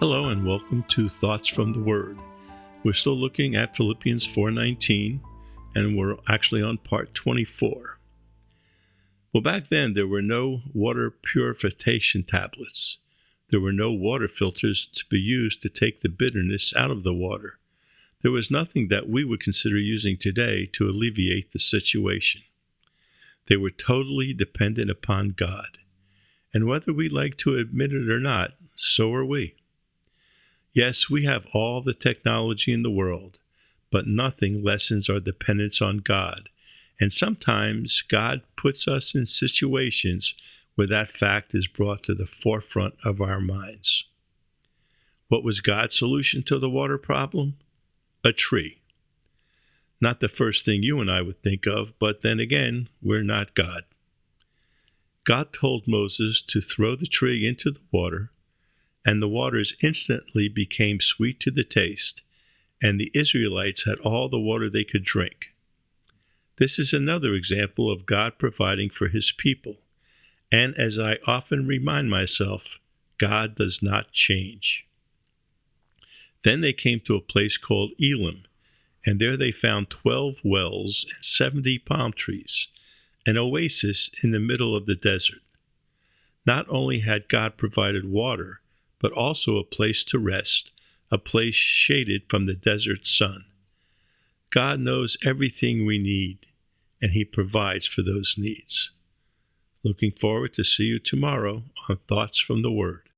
Hello and welcome to Thoughts from the Word. We're still looking at Philippians 4:19 and we're actually on part 24. Well, back then there were no water purification tablets. There were no water filters to be used to take the bitterness out of the water. There was nothing that we would consider using today to alleviate the situation. They were totally dependent upon God. And whether we like to admit it or not, so are we. Yes, we have all the technology in the world, but nothing lessens our dependence on God. And sometimes God puts us in situations where that fact is brought to the forefront of our minds. What was God's solution to the water problem? A tree. Not the first thing you and I would think of, but then again, we're not God. God told Moses to throw the tree into the water and the waters instantly became sweet to the taste, and the Israelites had all the water they could drink. This is another example of God providing for his people, and as I often remind myself, God does not change. Then they came to a place called Elim, and there they found twelve wells and seventy palm trees, an oasis in the middle of the desert. Not only had God provided water, but also a place to rest, a place shaded from the desert sun. God knows everything we need, and He provides for those needs. Looking forward to see you tomorrow on Thoughts from the Word.